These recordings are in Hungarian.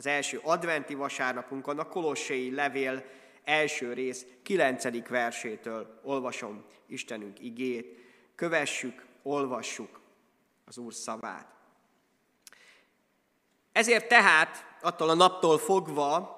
Az első adventi vasárnapunkon a Kolossai levél első rész 9. versétől olvasom Istenünk igét. Kövessük, olvassuk az Úr szavát. Ezért tehát attól a naptól fogva,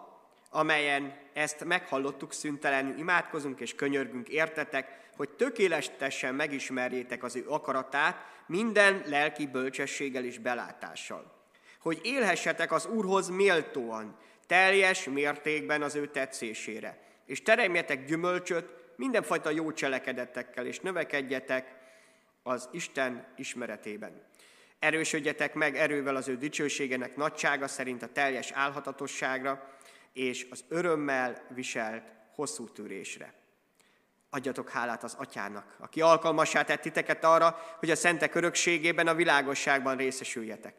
amelyen ezt meghallottuk, szüntelenül imádkozunk és könyörgünk, értetek, hogy tökéletesen megismerjétek az ő akaratát minden lelki bölcsességgel és belátással. Hogy élhessetek az Úrhoz méltóan, teljes mértékben az ő tetszésére, és teremjetek gyümölcsöt mindenfajta jó cselekedetekkel, és növekedjetek az Isten ismeretében. Erősödjetek meg erővel az ő dicsőségenek nagysága szerint a teljes álhatatosságra, és az örömmel viselt hosszú tűrésre. Adjatok hálát az atyának, aki alkalmassá tett titeket arra, hogy a szentek örökségében, a világosságban részesüljetek.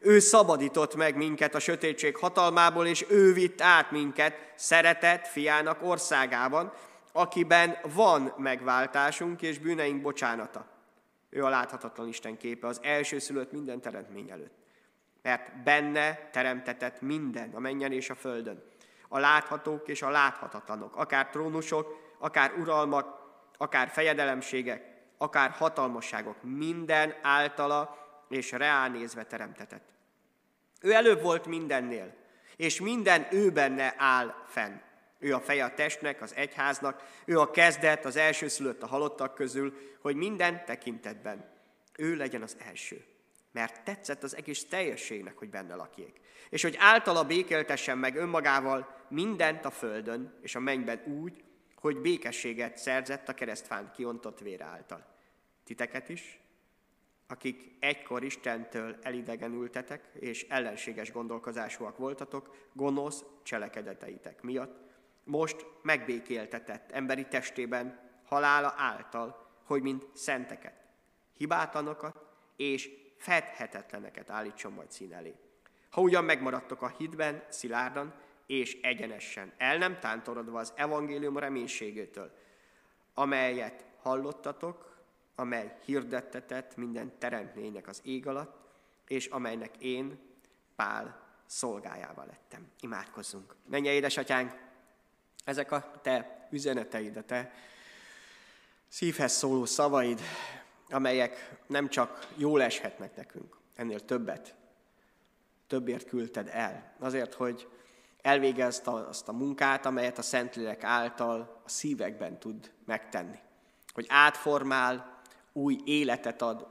Ő szabadított meg minket a sötétség hatalmából, és ő vitt át minket szeretett fiának országában, akiben van megváltásunk és bűneink bocsánata. Ő a láthatatlan Isten képe, az elsőszülött minden teremtmény előtt. Mert benne teremtetett minden, a menjen és a földön. A láthatók és a láthatatlanok, akár trónusok, akár uralmak, akár fejedelemségek, akár hatalmasságok, minden általa és reálnézve teremtetett. Ő előbb volt mindennél, és minden ő benne áll fenn. Ő a feje a testnek, az egyháznak, ő a kezdet, az elsőszülött a halottak közül, hogy minden tekintetben ő legyen az első. Mert tetszett az egész teljességnek, hogy benne lakjék. És hogy általa békéltessen meg önmagával mindent a földön és a mennyben úgy, hogy békességet szerzett a keresztfán kiontott vére által. Titeket is, akik egykor Istentől elidegenültetek, és ellenséges gondolkozásúak voltatok, gonosz cselekedeteitek miatt, most megbékéltetett emberi testében halála által, hogy mint szenteket, hibátlanokat és fedhetetleneket állítson majd szín elé. Ha ugyan megmaradtok a hitben szilárdan és egyenesen, el nem tántorodva az evangélium reménységétől, amelyet hallottatok, amely hirdettetett minden teremtménynek az ég alatt, és amelynek én, Pál, szolgájával lettem. Imádkozzunk. Menje, édesatyánk, ezek a te üzeneteid, a te szívhez szóló szavaid, amelyek nem csak jól eshetnek nekünk, ennél többet, többért küldted el. Azért, hogy elvégezd azt a munkát, amelyet a Szentlélek által a szívekben tud megtenni. Hogy átformál, új életet ad,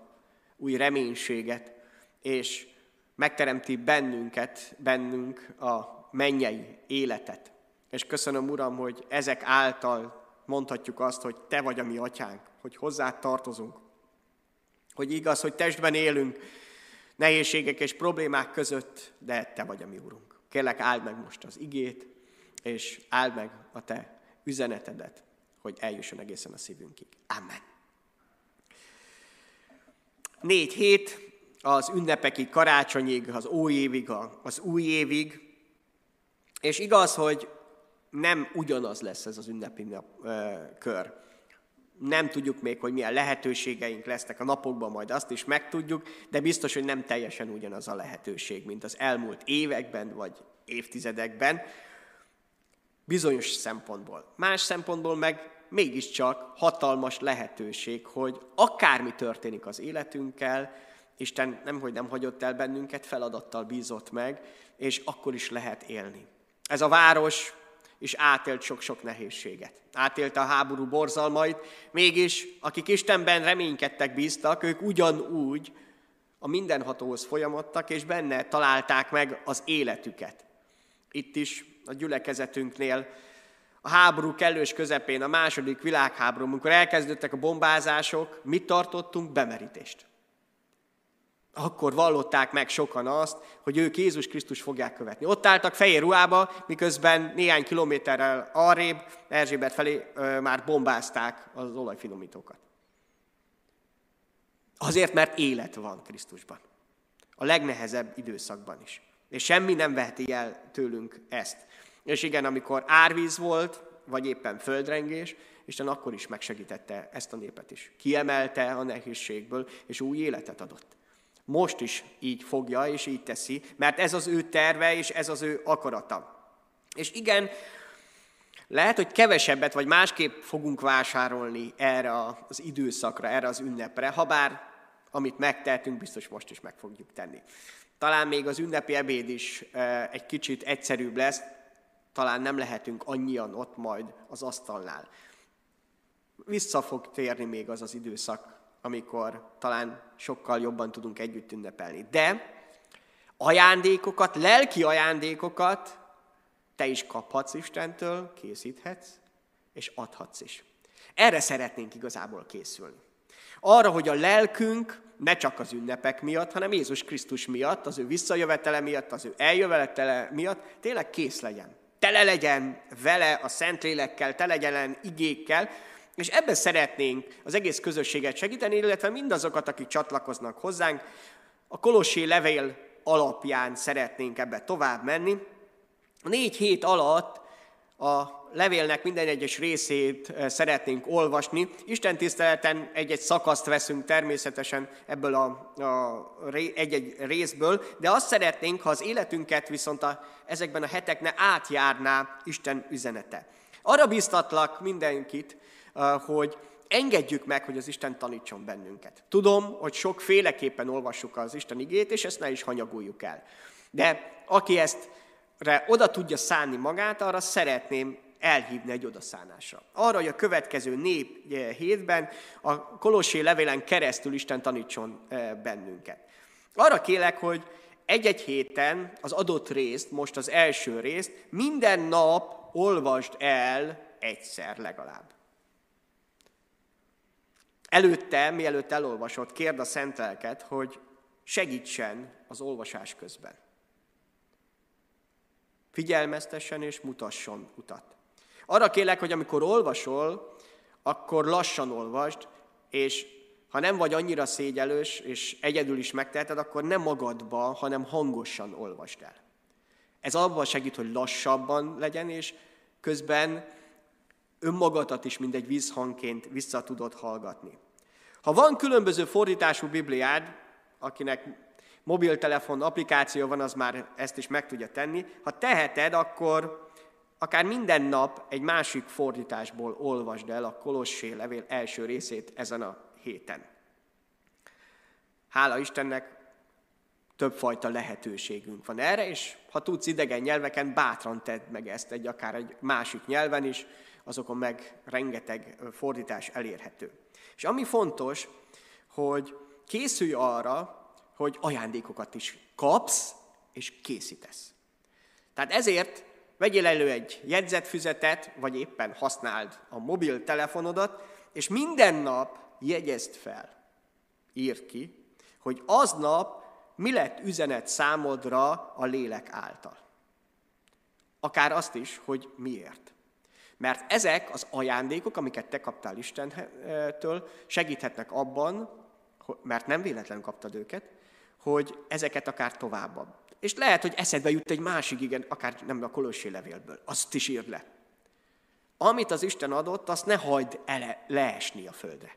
új reménységet, és megteremti bennünket, bennünk a mennyei életet. És köszönöm, Uram, hogy ezek által mondhatjuk azt, hogy Te vagy a mi atyánk, hogy hozzá tartozunk. Hogy igaz, hogy testben élünk, nehézségek és problémák között, de Te vagy a mi Urunk. Kérlek, áld meg most az igét, és áld meg a Te üzenetedet, hogy eljusson egészen a szívünkig. Amen. Négy hét az ünnepekig, karácsonyig, az új évig, az új évig, és igaz, hogy nem ugyanaz lesz ez az ünnepi nap, ö, kör. Nem tudjuk még, hogy milyen lehetőségeink lesznek a napokban, majd azt is megtudjuk, de biztos, hogy nem teljesen ugyanaz a lehetőség, mint az elmúlt években vagy évtizedekben, bizonyos szempontból. Más szempontból meg mégiscsak hatalmas lehetőség, hogy akármi történik az életünkkel, Isten nemhogy nem hagyott el bennünket, feladattal bízott meg, és akkor is lehet élni. Ez a város és átélt sok-sok nehézséget. Átélte a háború borzalmait, mégis akik Istenben reménykedtek, bíztak, ők ugyanúgy a mindenhatóhoz folyamodtak, és benne találták meg az életüket. Itt is a gyülekezetünknél a háború kellős közepén, a második világháború, amikor elkezdődtek a bombázások, mit tartottunk? Bemerítést akkor vallották meg sokan azt, hogy ők Jézus Krisztus fogják követni. Ott álltak fehér ruhába, miközben néhány kilométerrel arrébb, Erzsébet felé ö, már bombázták az olajfinomítókat. Azért, mert élet van Krisztusban. A legnehezebb időszakban is. És semmi nem veheti el tőlünk ezt. És igen, amikor árvíz volt, vagy éppen földrengés, Isten akkor is megsegítette ezt a népet is. Kiemelte a nehézségből, és új életet adott. Most is így fogja és így teszi, mert ez az ő terve és ez az ő akarata. És igen, lehet, hogy kevesebbet vagy másképp fogunk vásárolni erre az időszakra, erre az ünnepre, ha bár amit megtehetünk, biztos most is meg fogjuk tenni. Talán még az ünnepi ebéd is egy kicsit egyszerűbb lesz, talán nem lehetünk annyian ott majd az asztalnál. Vissza fog térni még az az időszak, amikor talán sokkal jobban tudunk együtt ünnepelni. De ajándékokat, lelki ajándékokat te is kaphatsz Istentől, készíthetsz, és adhatsz is. Erre szeretnénk igazából készülni. Arra, hogy a lelkünk ne csak az ünnepek miatt, hanem Jézus Krisztus miatt, az ő visszajövetele miatt, az ő eljövetele miatt tényleg kész legyen. Tele legyen vele, a Szentlélekkel, tele legyen igékkel, és ebben szeretnénk az egész közösséget segíteni, illetve mindazokat, akik csatlakoznak hozzánk. A Kolossé levél alapján szeretnénk ebbe tovább menni. Négy hét alatt a levélnek minden egyes részét eh, szeretnénk olvasni. Isten tiszteleten egy-egy szakaszt veszünk természetesen ebből a, a egy-egy részből, de azt szeretnénk, ha az életünket viszont a, ezekben a hetekne átjárná Isten üzenete. Arra biztatlak mindenkit, eh, hogy engedjük meg, hogy az Isten tanítson bennünket. Tudom, hogy sokféleképpen olvassuk az Isten igét, és ezt ne is hanyagoljuk el. De aki ezt oda tudja szánni magát, arra szeretném elhívni egy odaszánásra. Arra, hogy a következő nép hétben a Kolossé levélen keresztül Isten tanítson eh, bennünket. Arra kélek, hogy egy-egy héten az adott részt, most az első részt, minden nap olvasd el egyszer legalább. Előtte, mielőtt elolvasod, kérd a szentelket, hogy segítsen az olvasás közben. Figyelmeztessen és mutasson utat. Arra kérlek, hogy amikor olvasol, akkor lassan olvasd, és ha nem vagy annyira szégyelős, és egyedül is megteheted, akkor nem magadba, hanem hangosan olvasd el. Ez abban segít, hogy lassabban legyen, és közben önmagadat is mindegy vízhangként vissza tudod hallgatni. Ha van különböző fordítású Bibliád, akinek mobiltelefon applikáció van, az már ezt is meg tudja tenni. Ha teheted, akkor akár minden nap egy másik fordításból olvasd el a Kolossé levél első részét ezen a héten. Hála Istennek többfajta lehetőségünk van erre, és ha tudsz idegen nyelveken, bátran tedd meg ezt egy akár egy másik nyelven is, azokon meg rengeteg fordítás elérhető. És ami fontos, hogy készülj arra, hogy ajándékokat is kapsz és készítesz. Tehát ezért vegyél elő egy jegyzetfüzetet, vagy éppen használd a mobiltelefonodat, és minden nap jegyezd fel, írd ki, hogy aznap mi lett üzenet számodra a lélek által. Akár azt is, hogy miért. Mert ezek az ajándékok, amiket te kaptál Istentől, segíthetnek abban, mert nem véletlenül kaptad őket, hogy ezeket akár tovább és lehet, hogy eszedbe jut egy másik, igen, akár nem a Kolossé levélből. Azt is írd le. Amit az Isten adott, azt ne hagyd ele, leesni a földre.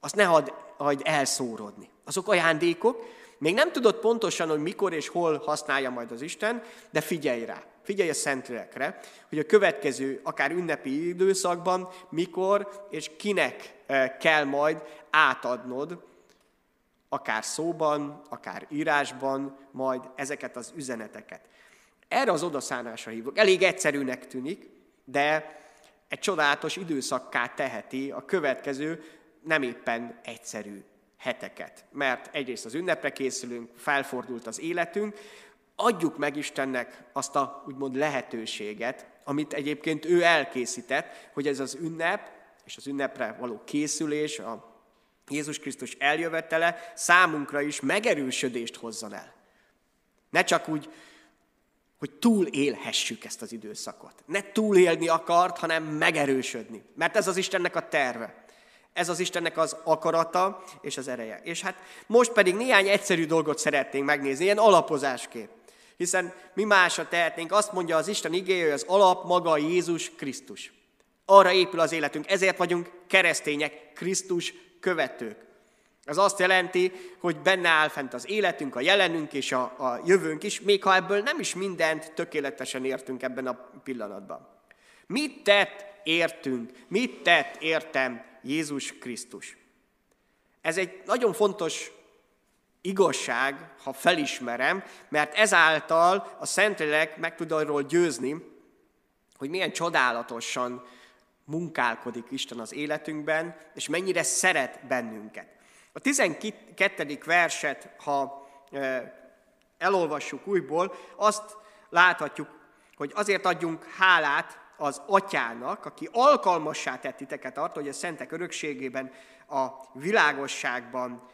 Azt ne hagyd, hagyd elszórodni. Azok ajándékok, még nem tudod pontosan, hogy mikor és hol használja majd az Isten, de figyelj rá, figyelj a Szentlélekre, hogy a következő, akár ünnepi időszakban, mikor és kinek eh, kell majd átadnod akár szóban, akár írásban, majd ezeket az üzeneteket. Erre az odaszánásra hívok. Elég egyszerűnek tűnik, de egy csodálatos időszakká teheti a következő nem éppen egyszerű heteket. Mert egyrészt az ünnepre készülünk, felfordult az életünk, adjuk meg Istennek azt a úgymond lehetőséget, amit egyébként ő elkészített, hogy ez az ünnep és az ünnepre való készülés, a Jézus Krisztus eljövetele számunkra is megerősödést hozzon el. Ne csak úgy, hogy túlélhessük ezt az időszakot. Ne túlélni akart, hanem megerősödni. Mert ez az Istennek a terve. Ez az Istennek az akarata és az ereje. És hát most pedig néhány egyszerű dolgot szeretnénk megnézni, ilyen alapozásképp. Hiszen mi másra tehetnénk, azt mondja az Isten igéje, hogy az alap maga Jézus Krisztus. Arra épül az életünk, ezért vagyunk keresztények, Krisztus követők. Ez azt jelenti, hogy benne áll fent az életünk, a jelenünk és a, a jövőnk is, még ha ebből nem is mindent tökéletesen értünk ebben a pillanatban. Mit tett értünk, mit tett értem Jézus Krisztus? Ez egy nagyon fontos igazság, ha felismerem, mert ezáltal a Szentlélek meg tud arról győzni, hogy milyen csodálatosan munkálkodik Isten az életünkben, és mennyire szeret bennünket. A 12. verset, ha elolvassuk újból, azt láthatjuk, hogy azért adjunk hálát az atyának, aki alkalmassá tett titeket arra, hogy a szentek örökségében, a világosságban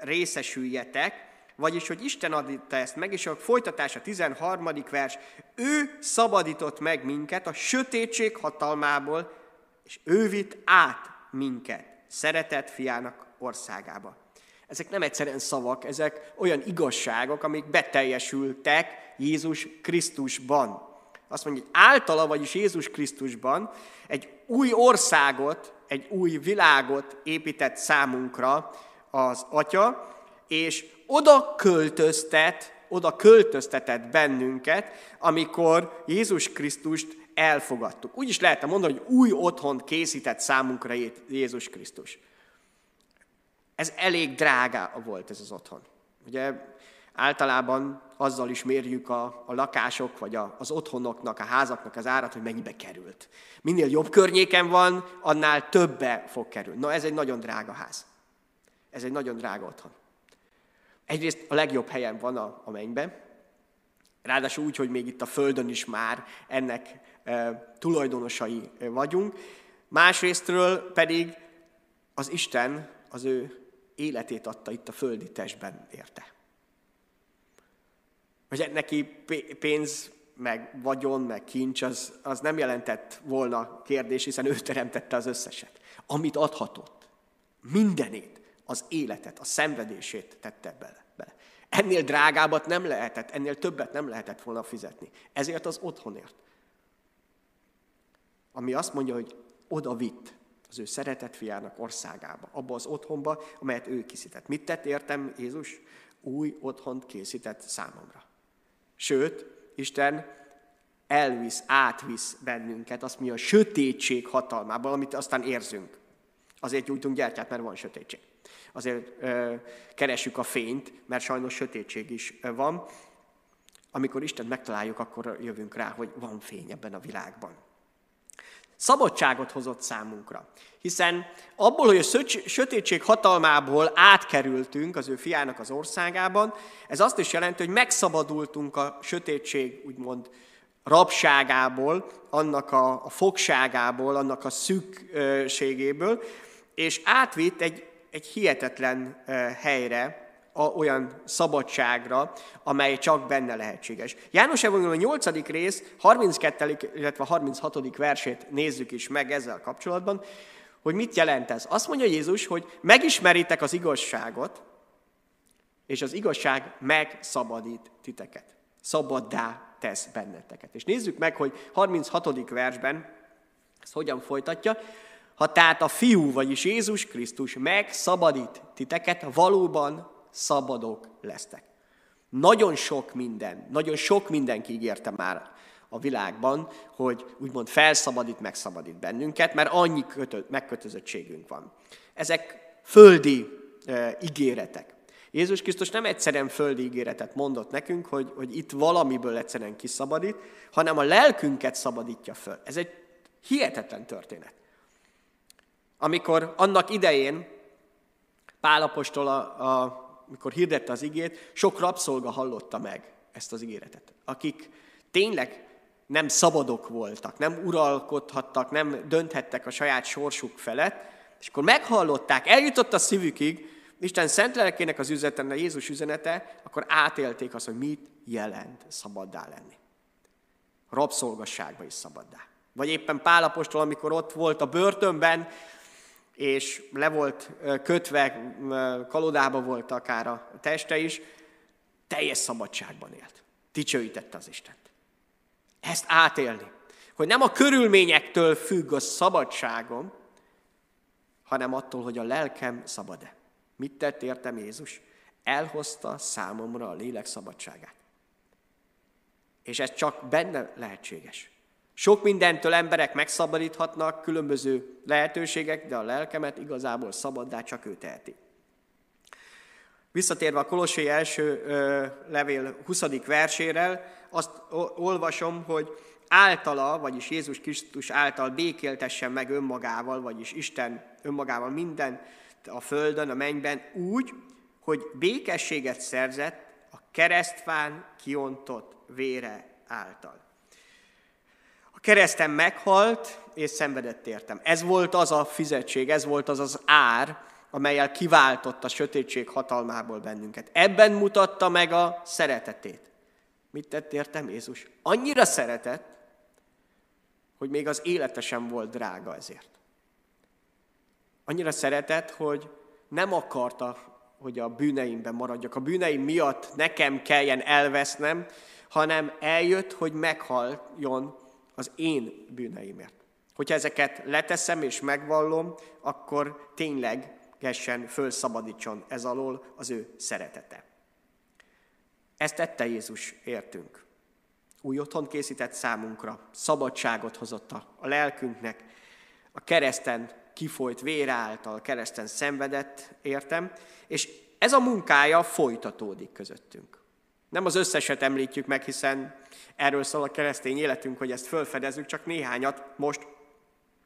részesüljetek, vagyis, hogy Isten adta ezt meg, és a folytatás a 13. vers, ő szabadított meg minket a sötétség hatalmából, és ő vitt át minket szeretett fiának országába. Ezek nem egyszerűen szavak, ezek olyan igazságok, amik beteljesültek Jézus Krisztusban. Azt mondja, hogy általa, vagyis Jézus Krisztusban egy új országot, egy új világot épített számunkra az Atya, és oda költöztet, oda költöztetett bennünket, amikor Jézus Krisztust elfogadtuk. Úgy is lehetne mondani, hogy új otthont készített számunkra Jézus Krisztus. Ez elég drága volt ez az otthon. Ugye általában azzal is mérjük a, a lakások, vagy a, az otthonoknak, a házaknak az árat, hogy mennyibe került. Minél jobb környéken van, annál többe fog kerülni. Na ez egy nagyon drága ház. Ez egy nagyon drága otthon. Egyrészt a legjobb helyen van a, a mennyben, ráadásul úgy, hogy még itt a Földön is már ennek tulajdonosai vagyunk. Másrésztről pedig az Isten az ő életét adta itt a földi testben érte. Hogy neki pénz, meg vagyon, meg kincs, az, az nem jelentett volna kérdés, hiszen ő teremtette az összeset. Amit adhatott, mindenét, az életet, a szenvedését tette bele. bele. Ennél drágábbat nem lehetett, ennél többet nem lehetett volna fizetni. Ezért az otthonért. Ami azt mondja, hogy oda vitt az ő szeretett fiának országába, abba az otthonba, amelyet ő készített. Mit tett értem Jézus? Új otthont készített számomra. Sőt, Isten elvisz, átvisz bennünket, azt mi a sötétség hatalmából, amit aztán érzünk. Azért gyújtunk gyertyát, mert van sötétség. Azért ö, keresjük a fényt, mert sajnos sötétség is van. Amikor Isten megtaláljuk, akkor jövünk rá, hogy van fény ebben a világban. Szabadságot hozott számunkra. Hiszen abból, hogy a sötétség hatalmából átkerültünk az ő fiának az országában, ez azt is jelenti, hogy megszabadultunk a sötétség, úgymond, rabságából, annak a, a fogságából, annak a szűkségéből, és átvitt egy, egy hihetetlen helyre, a, olyan szabadságra, amely csak benne lehetséges. János Evangélium 8. rész, 32. illetve 36. versét nézzük is meg ezzel kapcsolatban, hogy mit jelent ez. Azt mondja Jézus, hogy megismeritek az igazságot, és az igazság megszabadít titeket. Szabaddá tesz benneteket. És nézzük meg, hogy 36. versben ezt hogyan folytatja. Ha tehát a fiú, vagyis Jézus Krisztus megszabadít titeket, valóban szabadok lesztek. Nagyon sok minden, nagyon sok mindenki ígérte már a világban, hogy úgymond felszabadít, megszabadít bennünket, mert annyi kötö- megkötözöttségünk van. Ezek földi e, ígéretek. Jézus Krisztus nem egyszerűen földi ígéretet mondott nekünk, hogy, hogy itt valamiből egyszerűen kiszabadít, hanem a lelkünket szabadítja föl. Ez egy hihetetlen történet. Amikor annak idején Pálapostól a, a mikor hirdette az igét, sok rabszolga hallotta meg ezt az ígéretet, akik tényleg nem szabadok voltak, nem uralkodhattak, nem dönthettek a saját sorsuk felett, és akkor meghallották, eljutott a szívükig, Isten szent lelkének az üzenete, Jézus üzenete, akkor átélték azt, hogy mit jelent szabaddá lenni. Rabszolgasságba is szabaddá. Vagy éppen Pálapostól, amikor ott volt a börtönben, és le volt kötve, kalodába volt akár a teste is, teljes szabadságban élt. Dicsőítette az Istent. Ezt átélni. Hogy nem a körülményektől függ a szabadságom, hanem attól, hogy a lelkem szabad-e. Mit tett értem Jézus? Elhozta számomra a lélek szabadságát. És ez csak benne lehetséges. Sok mindentől emberek megszabadíthatnak, különböző lehetőségek, de a lelkemet igazából szabaddá csak ő teheti. Visszatérve a Kolossai első ö, levél 20. versérel, azt olvasom, hogy általa, vagyis Jézus Krisztus által békéltessen meg önmagával, vagyis Isten önmagával minden a földön, a mennyben úgy, hogy békességet szerzett a keresztfán kiontott vére által. Kereszten meghalt, és szenvedett értem. Ez volt az a fizetség, ez volt az az ár, amelyel kiváltott a sötétség hatalmából bennünket. Ebben mutatta meg a szeretetét. Mit tett értem Jézus? Annyira szeretett, hogy még az élete sem volt drága ezért. Annyira szeretett, hogy nem akarta, hogy a bűneimben maradjak. A bűneim miatt nekem kelljen elvesznem, hanem eljött, hogy meghaljon az én bűneimért. Hogyha ezeket leteszem és megvallom, akkor ténylegesen fölszabadítson ez alól az ő szeretete. Ezt tette Jézus értünk. Új otthon készített számunkra, szabadságot hozott a lelkünknek, a kereszten kifolyt vére által, kereszten szenvedett, értem, és ez a munkája folytatódik közöttünk. Nem az összeset említjük meg, hiszen erről szól a keresztény életünk, hogy ezt felfedezzük, csak néhányat most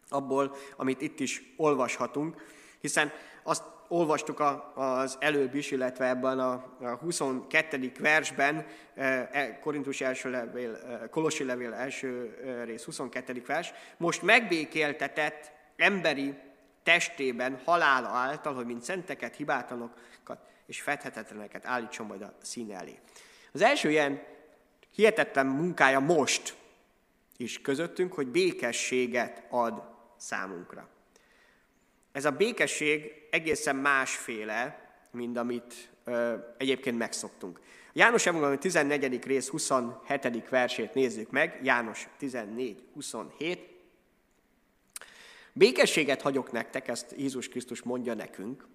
abból, amit itt is olvashatunk, hiszen azt olvastuk az előbb is, illetve ebben a 22. versben, e, e, Korintus első levél, e, Kolossi levél első rész, 22. vers, most megbékéltetett emberi testében halála által, hogy mint szenteket, hibátlanokat és fedhetetleneket állítson majd a színe elé. Az első ilyen hihetetlen munkája most is közöttünk, hogy békességet ad számunkra. Ez a békesség egészen másféle, mint amit ö, egyébként megszoktunk. János Evangélium 14. rész 27. versét nézzük meg, János 14, 27. Békességet hagyok nektek, ezt Jézus Krisztus mondja nekünk,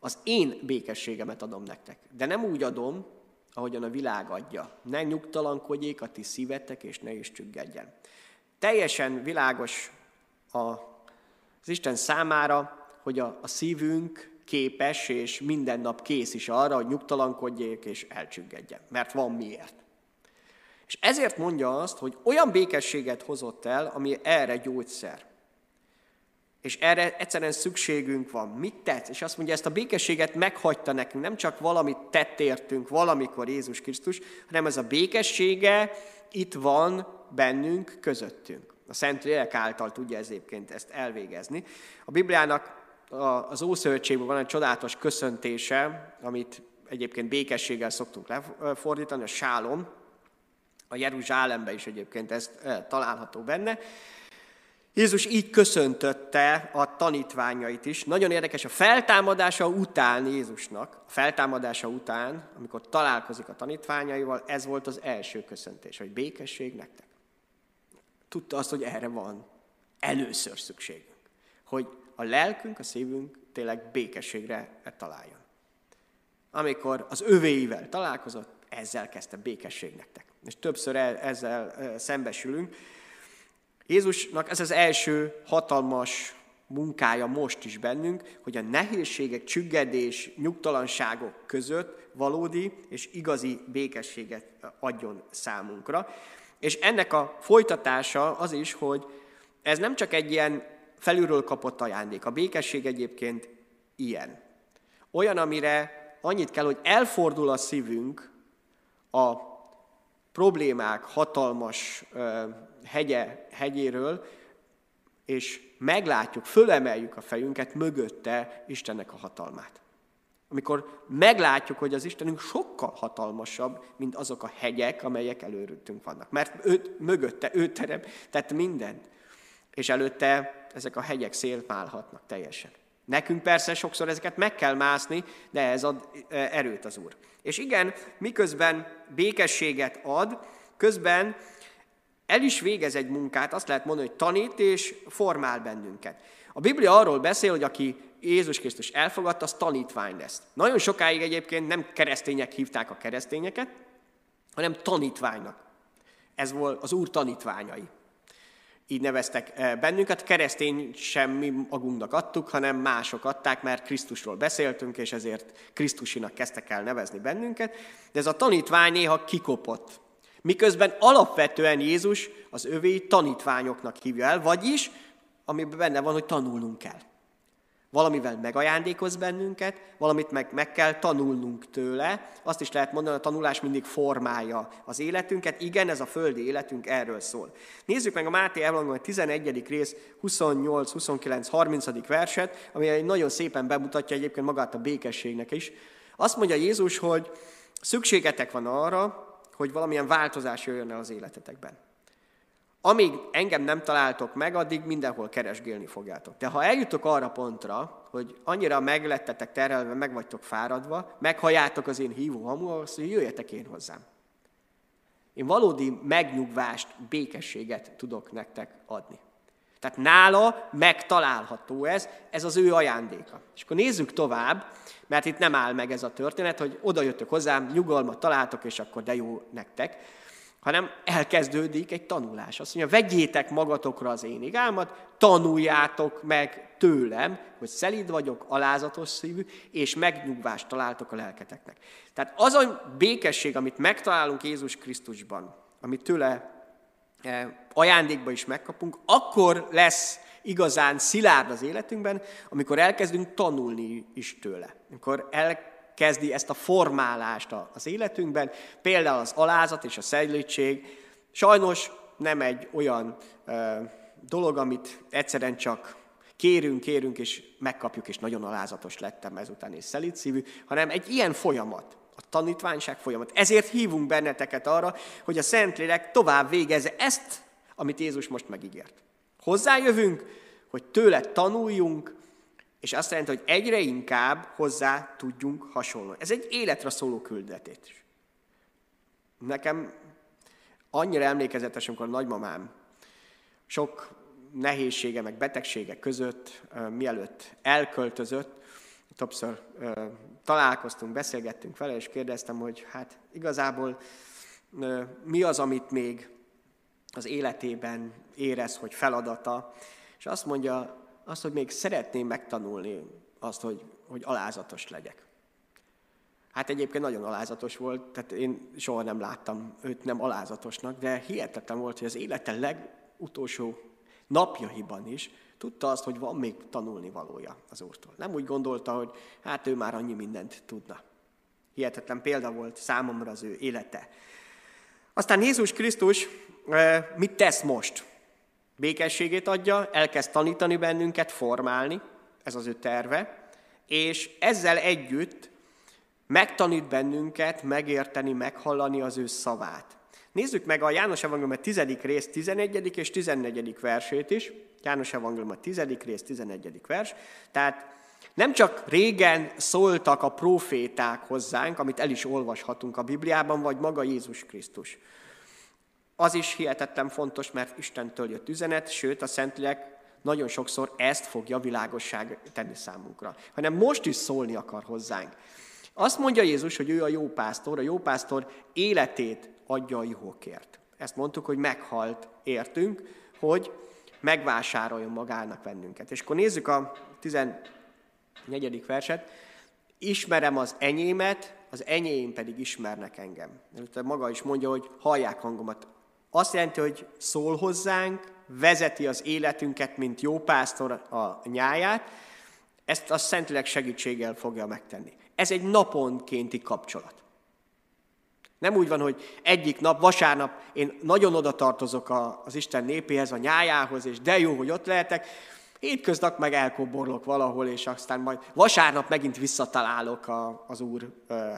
az én békességemet adom nektek. De nem úgy adom, ahogyan a világ adja. Ne nyugtalankodjék a ti szívetek, és ne is csüggedjen. Teljesen világos a, az Isten számára, hogy a, a szívünk képes, és minden nap kész is arra, hogy nyugtalankodjék és elcsüggedjen. Mert van miért. És ezért mondja azt, hogy olyan békességet hozott el, ami erre gyógyszer. És erre egyszerűen szükségünk van. Mit tett? És azt mondja, ezt a békességet meghagyta nekünk. Nem csak valamit tett értünk valamikor Jézus Krisztus, hanem ez a békessége itt van bennünk, közöttünk. A Szent Lélek által tudja ezébként ezt elvégezni. A Bibliának az Ószövetségben van egy csodálatos köszöntése, amit egyébként békességgel szoktunk lefordítani, a sálom. A Jeruzsálemben is egyébként ez eh, található benne. Jézus így köszöntötte a tanítványait is. Nagyon érdekes, a feltámadása után Jézusnak, a feltámadása után, amikor találkozik a tanítványaival, ez volt az első köszöntés, hogy békesség nektek. Tudta azt, hogy erre van először szükségünk. Hogy a lelkünk, a szívünk tényleg békességre találjon. Amikor az övéivel találkozott, ezzel kezdte békesség nektek. És többször e- ezzel szembesülünk, Jézusnak ez az első hatalmas munkája most is bennünk, hogy a nehézségek, csüggedés, nyugtalanságok között valódi és igazi békességet adjon számunkra. És ennek a folytatása az is, hogy ez nem csak egy ilyen felülről kapott ajándék. A békesség egyébként ilyen. Olyan, amire annyit kell, hogy elfordul a szívünk a problémák hatalmas hegye, hegyéről, és meglátjuk, fölemeljük a fejünket mögötte Istennek a hatalmát. Amikor meglátjuk, hogy az Istenünk sokkal hatalmasabb, mint azok a hegyek, amelyek előrültünk vannak. Mert ő, mögötte ő terem, tehát mindent. És előtte ezek a hegyek szélmálhatnak teljesen. Nekünk persze sokszor ezeket meg kell mászni, de ez ad e, erőt az Úr. És igen, miközben békességet ad, közben el is végez egy munkát, azt lehet mondani, hogy tanít és formál bennünket. A Biblia arról beszél, hogy aki Jézus Krisztus elfogadta, az tanítvány lesz. Nagyon sokáig egyébként nem keresztények hívták a keresztényeket, hanem tanítványnak. Ez volt az Úr tanítványai. Így neveztek eh, bennünket. Keresztény semmi magunknak adtuk, hanem mások adták, mert Krisztusról beszéltünk, és ezért Krisztusinak kezdtek el nevezni bennünket. De ez a tanítvány néha kikopott. Miközben alapvetően Jézus az övé tanítványoknak hívja el, vagyis, amiben benne van, hogy tanulnunk kell. Valamivel megajándékoz bennünket, valamit meg, meg kell tanulnunk tőle. Azt is lehet mondani, a tanulás mindig formálja az életünket. Igen, ez a földi életünk erről szól. Nézzük meg a Máté Evangélium 11. rész 28, 29, 30. verset, ami nagyon szépen bemutatja egyébként magát a békességnek is. Azt mondja Jézus, hogy szükségetek van arra, hogy valamilyen változás jöjjön el az életetekben. Amíg engem nem találtok meg, addig mindenhol keresgélni fogjátok. De ha eljutok arra pontra, hogy annyira meglettetek terelve, meg vagytok fáradva, meghalljátok az én hívó hamulat, hogy jöjjetek én hozzám. Én valódi megnyugvást, békességet tudok nektek adni. Tehát nála megtalálható ez, ez az ő ajándéka. És akkor nézzük tovább, mert itt nem áll meg ez a történet, hogy oda jöttök hozzám, nyugalmat találtok, és akkor de jó nektek, hanem elkezdődik egy tanulás. Azt mondja, vegyétek magatokra az én igámat, tanuljátok meg tőlem, hogy szelíd vagyok, alázatos szívű, és megnyugvást találtok a lelketeknek. Tehát az a békesség, amit megtalálunk Jézus Krisztusban, amit tőle eh, ajándékba is megkapunk, akkor lesz igazán szilárd az életünkben, amikor elkezdünk tanulni is tőle. Amikor elkezdi ezt a formálást az életünkben, például az alázat és a szeglétség. Sajnos nem egy olyan ö, dolog, amit egyszerűen csak kérünk, kérünk, és megkapjuk, és nagyon alázatos lettem ezután, és szelítszívű, hanem egy ilyen folyamat, a tanítványság folyamat. Ezért hívunk benneteket arra, hogy a Szentlélek tovább végezze ezt, amit Jézus most megígért. Hozzájövünk, hogy tőle tanuljunk, és azt jelenti, hogy egyre inkább hozzá tudjunk hasonlulni. Ez egy életre szóló küldetét. Nekem annyira emlékezetes, amikor a nagymamám sok nehézsége, meg betegsége között, mielőtt elköltözött, többször találkoztunk, beszélgettünk vele, és kérdeztem, hogy hát igazából mi az, amit még az életében érez, hogy feladata, és azt mondja, azt, hogy még szeretném megtanulni azt, hogy, hogy alázatos legyek. Hát egyébként nagyon alázatos volt, tehát én soha nem láttam őt nem alázatosnak, de hihetetlen volt, hogy az élete legutolsó napjaiban is tudta azt, hogy van még tanulni valója az Úrtól. Nem úgy gondolta, hogy hát ő már annyi mindent tudna. Hihetetlen példa volt számomra az ő élete. Aztán Jézus Krisztus eh, mit tesz most? Békességét adja, elkezd tanítani bennünket, formálni, ez az ő terve, és ezzel együtt megtanít bennünket megérteni, meghallani az ő szavát. Nézzük meg a János Evangélium 10. rész 11. és 14. versét is. János Evangélium 10. rész 11. vers. Tehát nem csak régen szóltak a proféták hozzánk, amit el is olvashatunk a Bibliában, vagy maga Jézus Krisztus, az is hihetetlen fontos, mert Istentől jött üzenet, sőt a Szentlélek nagyon sokszor ezt fogja világosság tenni számunkra. Hanem most is szólni akar hozzánk. Azt mondja Jézus, hogy ő a jó pásztor, a jó pásztor életét adja a juhokért. Ezt mondtuk, hogy meghalt értünk, hogy megvásároljon magának bennünket. És akkor nézzük a 14. verset. Ismerem az enyémet, az enyém pedig ismernek engem. Maga is mondja, hogy hallják hangomat. Azt jelenti, hogy szól hozzánk, vezeti az életünket, mint jó pásztor a nyáját, ezt a Szentileg segítséggel fogja megtenni. Ez egy naponkénti kapcsolat. Nem úgy van, hogy egyik nap, vasárnap én nagyon oda tartozok az Isten népéhez, a nyájához, és de jó, hogy ott lehetek, hétköznap meg elkoborlok valahol, és aztán majd vasárnap megint visszatalálok a, az Úr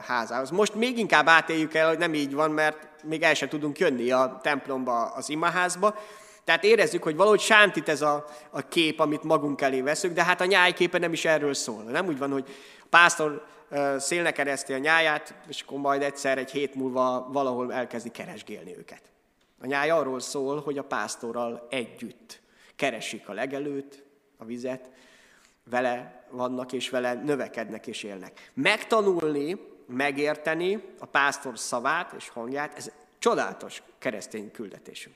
házához. Most még inkább átéljük el, hogy nem így van, mert még el sem tudunk jönni a templomba, az imaházba. Tehát érezzük, hogy valahogy sántít ez a, a kép, amit magunk elé veszünk, de hát a nyájképe nem is erről szól. Nem úgy van, hogy a pásztor szélnek ereszti a nyáját, és akkor majd egyszer egy hét múlva valahol elkezdi keresgélni őket. A nyáj arról szól, hogy a pásztorral együtt keresik a legelőt, a vizet, vele vannak, és vele növekednek és élnek. Megtanulni, megérteni a pásztor szavát és hangját, ez csodálatos keresztény küldetésünk.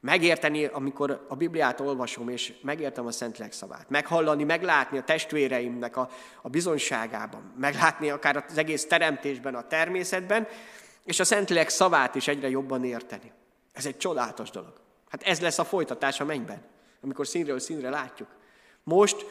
Megérteni, amikor a Bibliát olvasom, és megértem a Szentlélek szavát. Meghallani, meglátni a testvéreimnek a, a bizonyságában. Meglátni akár az egész teremtésben, a természetben, és a Szentlélek szavát is egyre jobban érteni. Ez egy csodálatos dolog. Hát ez lesz a folytatás a mennyben, amikor színről színre látjuk. Most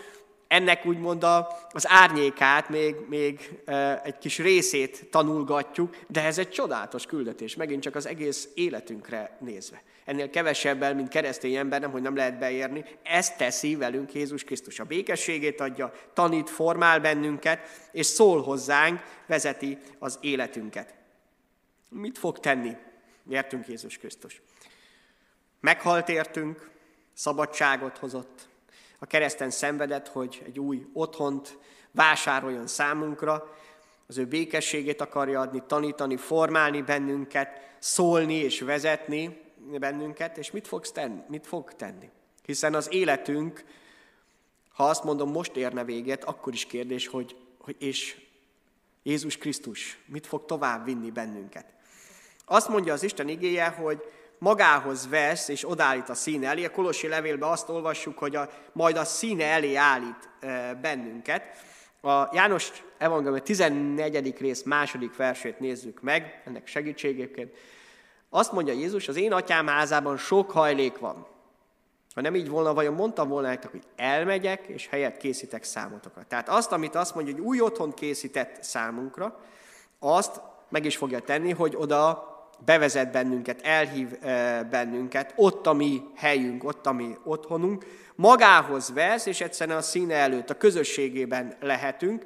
ennek úgymond az árnyékát, még, még egy kis részét tanulgatjuk, de ez egy csodálatos küldetés, megint csak az egész életünkre nézve. Ennél kevesebbel, mint keresztény ember, nem, hogy nem lehet beérni, ezt teszi velünk Jézus Krisztus. A békességét adja, tanít, formál bennünket, és szól hozzánk, vezeti az életünket. Mit fog tenni? Értünk Jézus Krisztus. Meghalt értünk, szabadságot hozott, a kereszten szenvedett, hogy egy új otthont vásároljon számunkra, az ő békességét akarja adni, tanítani, formálni bennünket, szólni és vezetni bennünket, és mit, fogsz tenni? mit fog tenni? Hiszen az életünk, ha azt mondom, most érne véget, akkor is kérdés, hogy, hogy és Jézus Krisztus mit fog tovább vinni bennünket. Azt mondja az Isten igéje, hogy magához vesz és odállít a színe elé. A Kolossi levélben azt olvassuk, hogy a, majd a színe elé állít e, bennünket. A János Evangélium 14. rész második versét nézzük meg, ennek segítségéként. Azt mondja Jézus, az én atyám házában sok hajlék van. Ha nem így volna, vajon mondtam volna nektek, hogy elmegyek, és helyet készítek számotokra. Tehát azt, amit azt mondja, hogy új otthon készített számunkra, azt meg is fogja tenni, hogy oda bevezet bennünket, elhív bennünket, ott a mi helyünk, ott a mi otthonunk, magához vesz, és egyszerűen a színe előtt, a közösségében lehetünk.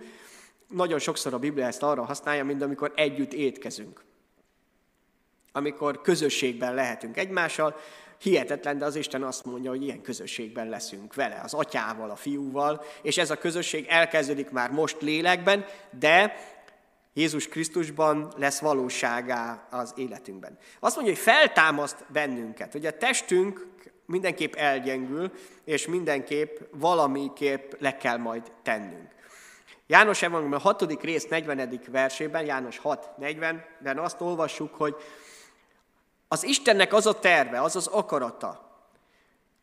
Nagyon sokszor a Biblia ezt arra használja, mint amikor együtt étkezünk. Amikor közösségben lehetünk egymással, hihetetlen, de az Isten azt mondja, hogy ilyen közösségben leszünk vele, az atyával, a fiúval, és ez a közösség elkezdődik már most lélekben, de Jézus Krisztusban lesz valóságá az életünkben. Azt mondja, hogy feltámaszt bennünket. Ugye a testünk mindenképp elgyengül, és mindenképp valamiképp le kell majd tennünk. János Evangélium a 6. rész 40. versében, János 6.40-ben azt olvassuk, hogy az Istennek az a terve, az az akarata,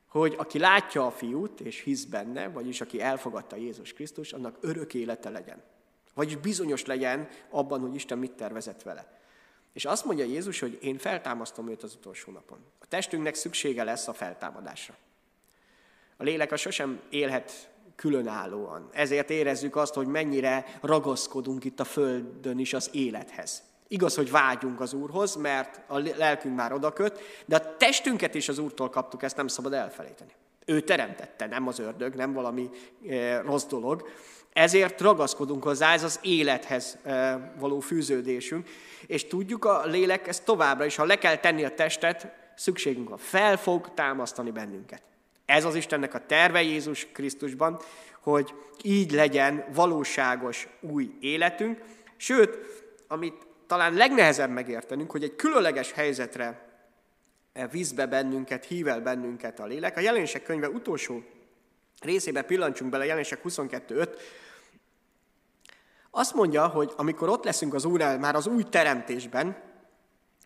hogy aki látja a fiút és hisz benne, vagyis aki elfogadta Jézus Krisztus, annak örök élete legyen. Vagyis bizonyos legyen abban, hogy Isten mit tervezett vele. És azt mondja Jézus, hogy én feltámasztom őt az utolsó napon. A testünknek szüksége lesz a feltámadásra. A lélek a sosem élhet különállóan. Ezért érezzük azt, hogy mennyire ragaszkodunk itt a Földön is az élethez. Igaz, hogy vágyunk az Úrhoz, mert a lelkünk már odaköt, de a testünket is az Úrtól kaptuk, ezt nem szabad elfelejteni. Ő teremtette, nem az ördög, nem valami e, rossz dolog. Ezért ragaszkodunk hozzá, ez az élethez való fűződésünk, és tudjuk a lélek ezt továbbra is, ha le kell tenni a testet, szükségünk van, fel fog támasztani bennünket. Ez az Istennek a terve Jézus Krisztusban, hogy így legyen valóságos új életünk, sőt, amit talán legnehezebb megértenünk, hogy egy különleges helyzetre vízbe bennünket, hível bennünket a lélek. A jelenések könyve utolsó részébe pillancsunk bele, jelenések 22.5, azt mondja, hogy amikor ott leszünk az Úrnál, már az új teremtésben,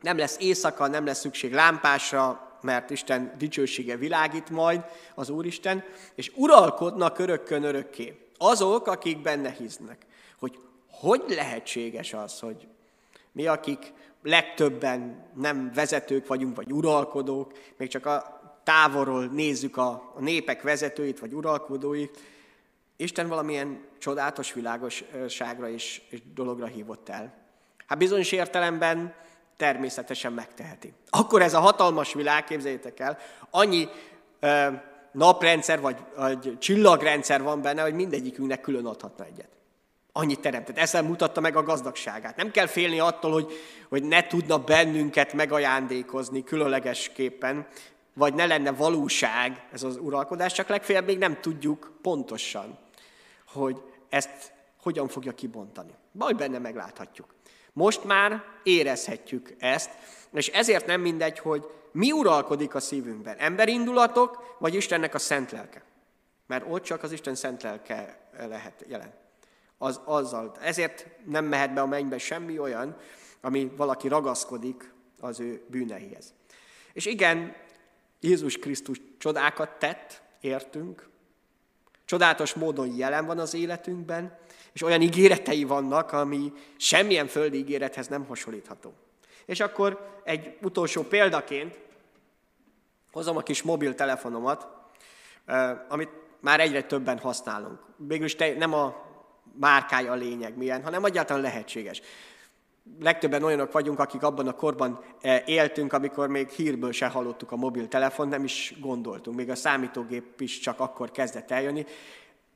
nem lesz éjszaka, nem lesz szükség lámpásra, mert Isten dicsősége világít majd az Úristen, és uralkodnak örökkön örökké. Azok, akik benne hisznek. Hogy hogy lehetséges az, hogy mi, akik legtöbben nem vezetők vagyunk, vagy uralkodók, még csak a távolról nézzük a, népek vezetőit, vagy uralkodóit, Isten valamilyen csodálatos világosságra és, és dologra hívott el. Hát bizonyos értelemben természetesen megteheti. Akkor ez a hatalmas világ, képzeljétek el, annyi ö, naprendszer vagy, vagy csillagrendszer van benne, hogy mindegyikünknek külön adhatna egyet. Annyit teremtett. Ezzel mutatta meg a gazdagságát. Nem kell félni attól, hogy, hogy ne tudna bennünket megajándékozni különlegesképpen, vagy ne lenne valóság ez az uralkodás, csak legfeljebb még nem tudjuk pontosan hogy ezt hogyan fogja kibontani. Majd benne megláthatjuk. Most már érezhetjük ezt, és ezért nem mindegy, hogy mi uralkodik a szívünkben. Emberindulatok, vagy Istennek a szent lelke. Mert ott csak az Isten szent lelke lehet jelen. Az, azzal. Ezért nem mehet be a mennybe semmi olyan, ami valaki ragaszkodik az ő bűneihez. És igen, Jézus Krisztus csodákat tett, értünk, csodálatos módon jelen van az életünkben, és olyan ígéretei vannak, ami semmilyen földi ígérethez nem hasonlítható. És akkor egy utolsó példaként hozom a kis mobiltelefonomat, amit már egyre többen használunk. Végülis nem a márkája a lényeg milyen, hanem egyáltalán lehetséges legtöbben olyanok vagyunk, akik abban a korban eh, éltünk, amikor még hírből se hallottuk a mobiltelefon, nem is gondoltunk. Még a számítógép is csak akkor kezdett eljönni.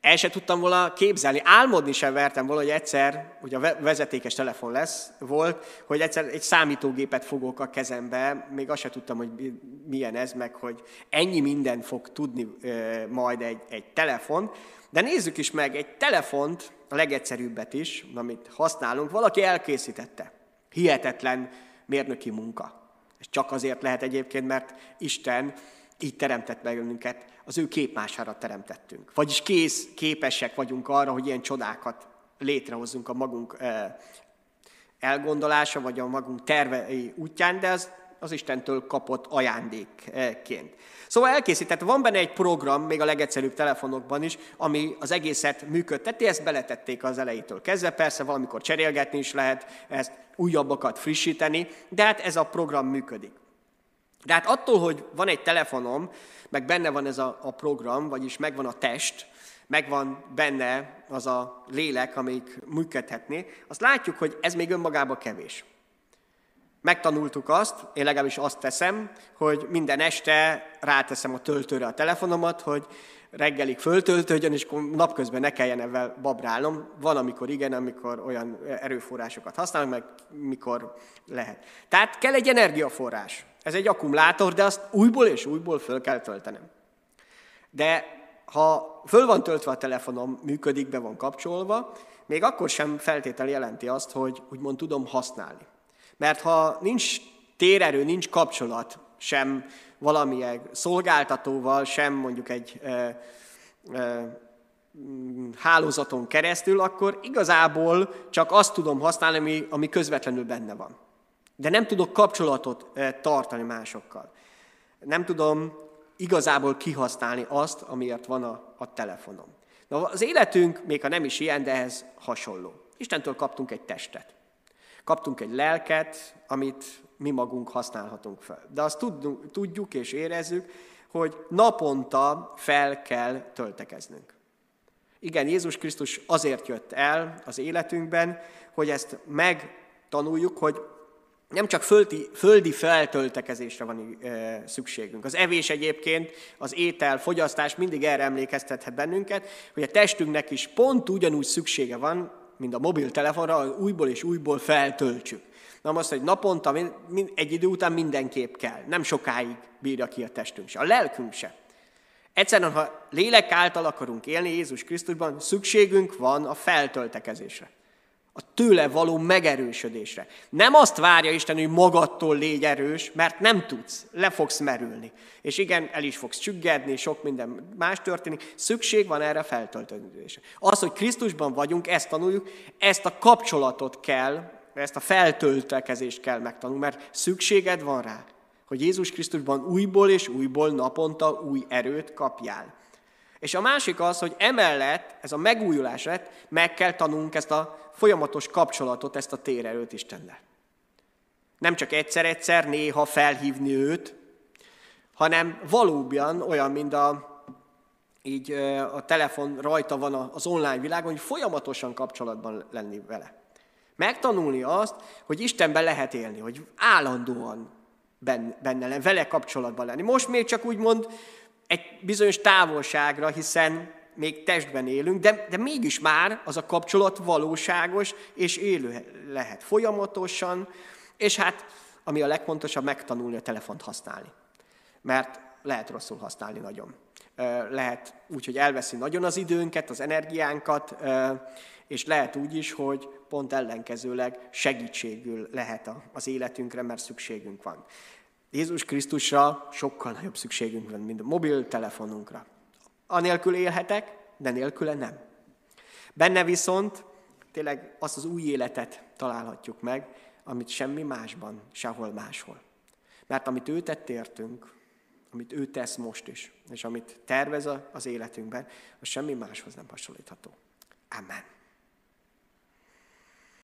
El se tudtam volna képzelni, álmodni sem vertem volna, hogy egyszer, ugye a vezetékes telefon lesz, volt, hogy egyszer egy számítógépet fogok a kezembe, még azt se tudtam, hogy milyen ez, meg hogy ennyi minden fog tudni e, majd egy, egy telefon. De nézzük is meg, egy telefont, a legegyszerűbbet is, amit használunk, valaki elkészítette. Hihetetlen mérnöki munka. És csak azért lehet egyébként, mert Isten így teremtett meg önünket, az ő képmására teremtettünk. Vagyis kész, képesek vagyunk arra, hogy ilyen csodákat létrehozzunk a magunk elgondolása, vagy a magunk tervei útján, de az az Istentől kapott ajándékként. Szóval elkészített, van benne egy program, még a legegyszerűbb telefonokban is, ami az egészet működteti, ezt beletették az elejétől kezdve, persze valamikor cserélgetni is lehet, ezt újabbakat frissíteni, de hát ez a program működik. De hát attól, hogy van egy telefonom, meg benne van ez a, a program, vagyis megvan a test, megvan benne az a lélek, amelyik működhetné, azt látjuk, hogy ez még önmagában kevés. Megtanultuk azt, én legalábbis azt teszem, hogy minden este ráteszem a töltőre a telefonomat, hogy reggelig föltöltődjön, és napközben ne kelljen ebben babrálnom. Van, amikor igen, amikor olyan erőforrásokat használunk, meg mikor lehet. Tehát kell egy energiaforrás. Ez egy akkumulátor, de azt újból és újból föl kell töltenem. De ha föl van töltve a telefonom, működik, be van kapcsolva, még akkor sem feltétel jelenti azt, hogy úgymond tudom használni. Mert ha nincs térerő, nincs kapcsolat, sem valamilyen szolgáltatóval, sem mondjuk egy e, e, hálózaton keresztül, akkor igazából csak azt tudom használni, ami, ami közvetlenül benne van. De nem tudok kapcsolatot tartani másokkal. Nem tudom igazából kihasználni azt, amiért van a, a telefonom. Na, az életünk, még ha nem is ilyen, de ehhez hasonló. Istentől kaptunk egy testet. Kaptunk egy lelket, amit mi magunk használhatunk fel. De azt tudjuk és érezzük, hogy naponta fel kell töltekeznünk. Igen, Jézus Krisztus azért jött el az életünkben, hogy ezt megtanuljuk, hogy nem csak földi, földi feltöltekezésre van e, szükségünk. Az evés egyébként, az étel, fogyasztás mindig erre emlékeztethet bennünket, hogy a testünknek is pont ugyanúgy szüksége van, mint a mobiltelefonra, újból és újból feltöltsük. Na most, hogy naponta, egy idő után mindenképp kell. Nem sokáig bírja ki a testünk se. A lelkünk se. Egyszerűen, ha lélek által akarunk élni Jézus Krisztusban, szükségünk van a feltöltekezésre. A tőle való megerősödésre. Nem azt várja Isten, hogy magadtól légy erős, mert nem tudsz, le fogsz merülni. És igen, el is fogsz csüggedni, sok minden más történik. Szükség van erre a feltöltődésre. Az, hogy Krisztusban vagyunk, ezt tanuljuk, ezt a kapcsolatot kell, ezt a feltöltekezést kell megtanulni, mert szükséged van rá, hogy Jézus Krisztusban újból és újból naponta új erőt kapjál. És a másik az, hogy emellett, ez a megújulás lett, meg kell tanulnunk ezt a folyamatos kapcsolatot, ezt a térerőt Istennel. Nem csak egyszer-egyszer, néha felhívni őt, hanem valóban olyan, mint a, így a telefon rajta van az online világon, hogy folyamatosan kapcsolatban lenni vele. Megtanulni azt, hogy Istenben lehet élni, hogy állandóan benne lenni, vele kapcsolatban lenni. Most még csak úgy mond egy bizonyos távolságra, hiszen még testben élünk, de, de mégis már az a kapcsolat valóságos és élő lehet folyamatosan, és hát ami a legfontosabb, megtanulni a telefont használni. Mert lehet rosszul használni nagyon. Lehet úgy, hogy elveszi nagyon az időnket, az energiánkat, és lehet úgy is, hogy pont ellenkezőleg segítségül lehet az életünkre, mert szükségünk van. Jézus Krisztusra sokkal nagyobb szükségünk van, mint a mobiltelefonunkra. anélkül élhetek, de nélküle nem. Benne viszont tényleg azt az új életet találhatjuk meg, amit semmi másban, sehol máshol. Mert amit ő tett értünk, amit ő tesz most is, és amit tervez az életünkben, az semmi máshoz nem hasonlítható. Amen.